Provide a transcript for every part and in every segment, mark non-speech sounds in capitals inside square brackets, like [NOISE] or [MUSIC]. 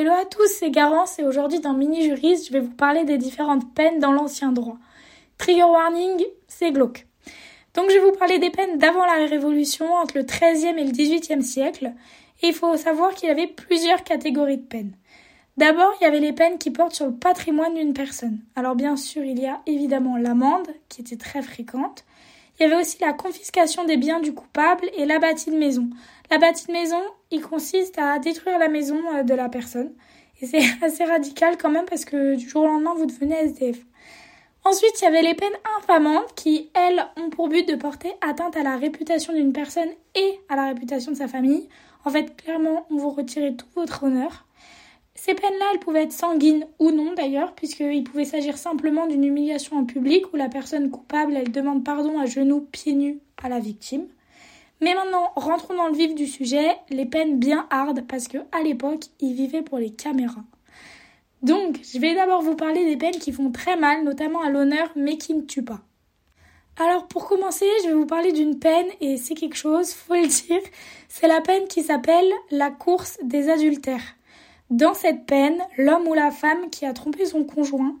Hello à tous, c'est Garance et aujourd'hui dans Mini Juriste, je vais vous parler des différentes peines dans l'ancien droit. Trigger warning, c'est glauque. Donc je vais vous parler des peines d'avant la Révolution, entre le XIIIe et le XVIIIe siècle, et il faut savoir qu'il y avait plusieurs catégories de peines. D'abord, il y avait les peines qui portent sur le patrimoine d'une personne. Alors bien sûr, il y a évidemment l'amende, qui était très fréquente. Il y avait aussi la confiscation des biens du coupable et l'abattis de maison. L'abattis de maison, il consiste à détruire la maison euh, de la personne. Et c'est [LAUGHS] assez radical quand même parce que du jour au lendemain, vous devenez SDF. Ensuite, il y avait les peines infamantes qui, elles, ont pour but de porter atteinte à la réputation d'une personne et à la réputation de sa famille. En fait, clairement, on vous retirait tout votre honneur. Ces peines-là, elles pouvaient être sanguines ou non d'ailleurs, puisqu'il pouvait s'agir simplement d'une humiliation en public où la personne coupable, elle demande pardon à genoux, pieds nus à la victime. Mais maintenant, rentrons dans le vif du sujet, les peines bien hardes, parce que à l'époque, ils vivaient pour les caméras. Donc, je vais d'abord vous parler des peines qui font très mal, notamment à l'honneur, mais qui ne tuent pas. Alors, pour commencer, je vais vous parler d'une peine, et c'est quelque chose, faut le dire, c'est la peine qui s'appelle la course des adultères. Dans cette peine, l'homme ou la femme qui a trompé son conjoint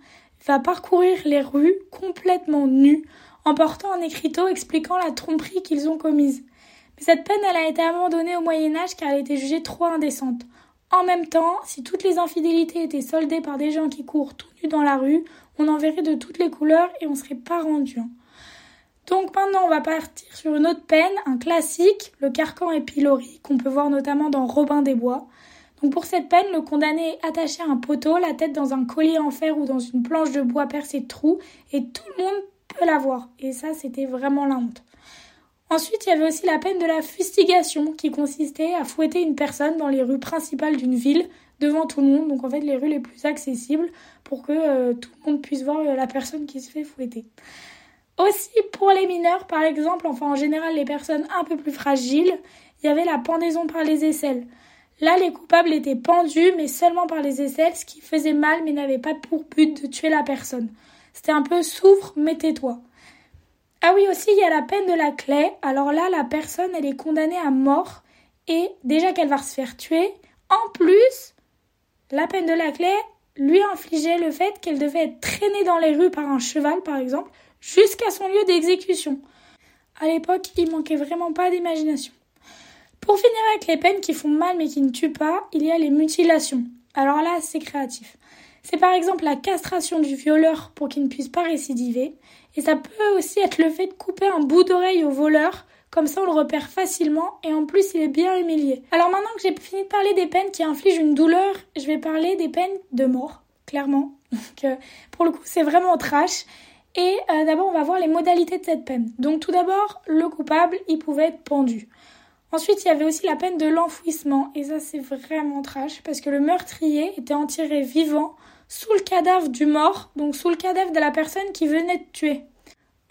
va parcourir les rues complètement nus en portant un écriteau expliquant la tromperie qu'ils ont commise. Mais cette peine, elle a été abandonnée au Moyen Âge car elle était jugée trop indécente. En même temps, si toutes les infidélités étaient soldées par des gens qui courent tout nus dans la rue, on en verrait de toutes les couleurs et on serait pas rendu. Hein. Donc maintenant, on va partir sur une autre peine, un classique, le carcan et pilori, qu'on peut voir notamment dans Robin des Bois. Donc pour cette peine, le condamné est attaché à un poteau, la tête dans un collier en fer ou dans une planche de bois percée de trous, et tout le monde peut la voir. Et ça, c'était vraiment la honte. Ensuite, il y avait aussi la peine de la fustigation, qui consistait à fouetter une personne dans les rues principales d'une ville devant tout le monde, donc en fait les rues les plus accessibles, pour que euh, tout le monde puisse voir euh, la personne qui se fait fouetter. Aussi pour les mineurs, par exemple, enfin en général les personnes un peu plus fragiles, il y avait la pendaison par les aisselles. Là, les coupables étaient pendus, mais seulement par les aisselles, ce qui faisait mal, mais n'avait pas pour but de tuer la personne. C'était un peu souffre, mais tais-toi. Ah oui, aussi, il y a la peine de la clé. Alors là, la personne, elle est condamnée à mort. Et déjà qu'elle va se faire tuer, en plus, la peine de la clé lui infligeait le fait qu'elle devait être traînée dans les rues par un cheval, par exemple, jusqu'à son lieu d'exécution. À l'époque, il manquait vraiment pas d'imagination. Pour finir avec les peines qui font mal mais qui ne tuent pas, il y a les mutilations. Alors là, c'est créatif. C'est par exemple la castration du violeur pour qu'il ne puisse pas récidiver. Et ça peut aussi être le fait de couper un bout d'oreille au voleur, comme ça on le repère facilement et en plus il est bien humilié. Alors maintenant que j'ai fini de parler des peines qui infligent une douleur, je vais parler des peines de mort, clairement. [LAUGHS] Donc pour le coup c'est vraiment trash. Et euh, d'abord on va voir les modalités de cette peine. Donc tout d'abord, le coupable, il pouvait être pendu. Ensuite, il y avait aussi la peine de l'enfouissement, et ça c'est vraiment trash, parce que le meurtrier était enterré vivant sous le cadavre du mort, donc sous le cadavre de la personne qui venait de tuer.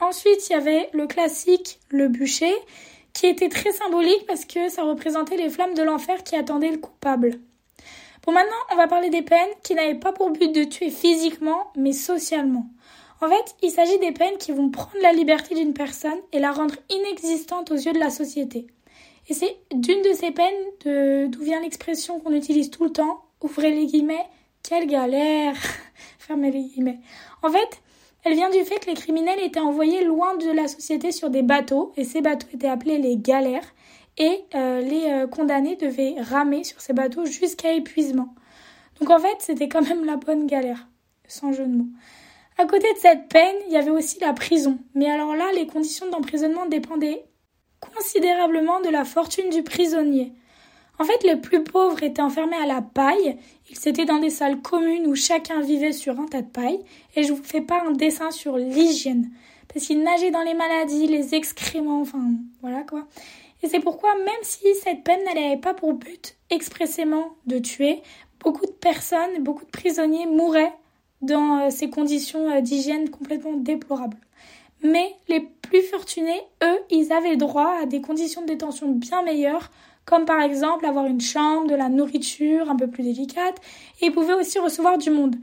Ensuite, il y avait le classique, le bûcher, qui était très symbolique parce que ça représentait les flammes de l'enfer qui attendaient le coupable. Bon, maintenant, on va parler des peines qui n'avaient pas pour but de tuer physiquement, mais socialement. En fait, il s'agit des peines qui vont prendre la liberté d'une personne et la rendre inexistante aux yeux de la société. Et c'est d'une de ces peines d'où vient l'expression qu'on utilise tout le temps, ouvrez les guillemets, quelle galère, [LAUGHS] fermez les guillemets. En fait, elle vient du fait que les criminels étaient envoyés loin de la société sur des bateaux, et ces bateaux étaient appelés les galères, et euh, les euh, condamnés devaient ramer sur ces bateaux jusqu'à épuisement. Donc en fait, c'était quand même la bonne galère, sans jeu de mots. À côté de cette peine, il y avait aussi la prison. Mais alors là, les conditions d'emprisonnement dépendaient considérablement de la fortune du prisonnier. En fait, les plus pauvres étaient enfermés à la paille. Ils étaient dans des salles communes où chacun vivait sur un tas de paille. Et je vous fais pas un dessin sur l'hygiène. Parce qu'ils nageaient dans les maladies, les excréments, enfin, voilà quoi. Et c'est pourquoi, même si cette peine n'avait pas pour but expressément de tuer, beaucoup de personnes, beaucoup de prisonniers mouraient dans euh, ces conditions euh, d'hygiène complètement déplorables. Mais les plus fortunés, eux, ils avaient droit à des conditions de détention bien meilleures, comme par exemple avoir une chambre, de la nourriture un peu plus délicate, et ils pouvaient aussi recevoir du monde.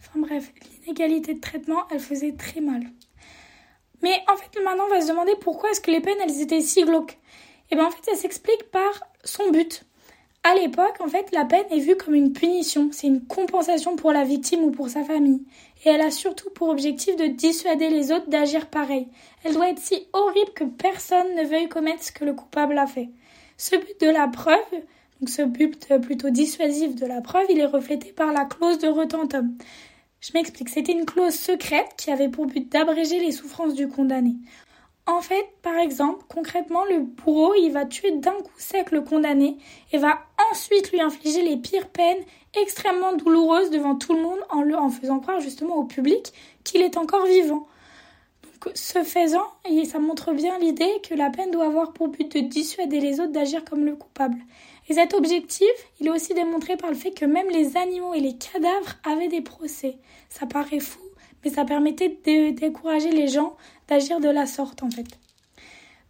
Enfin bref, l'inégalité de traitement, elle faisait très mal. Mais en fait, maintenant, on va se demander pourquoi est-ce que les peines, elles étaient si glauques? Et eh bien en fait, ça s'explique par son but. À l'époque, en fait, la peine est vue comme une punition, c'est une compensation pour la victime ou pour sa famille. Et elle a surtout pour objectif de dissuader les autres d'agir pareil. Elle doit être si horrible que personne ne veuille commettre ce que le coupable a fait. Ce but de la preuve, donc ce but plutôt dissuasif de la preuve, il est reflété par la clause de retentum. Je m'explique, c'était une clause secrète qui avait pour but d'abréger les souffrances du condamné. En fait, par exemple, concrètement, le bourreau, il va tuer d'un coup sec le condamné et va ensuite lui infliger les pires peines extrêmement douloureuses devant tout le monde en, le, faisant croire justement au public qu'il est encore vivant. Donc, ce faisant, ça montre bien l'idée que la peine doit avoir pour but de dissuader les autres d'agir comme le coupable. Et cet objectif, il est aussi démontré par le fait que même les animaux et les cadavres avaient des procès. Ça paraît fou, mais ça permettait de décourager les gens d'agir de la sorte en fait.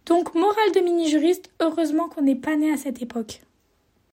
Donc, morale de mini-juriste, heureusement qu'on n'est pas né à cette époque.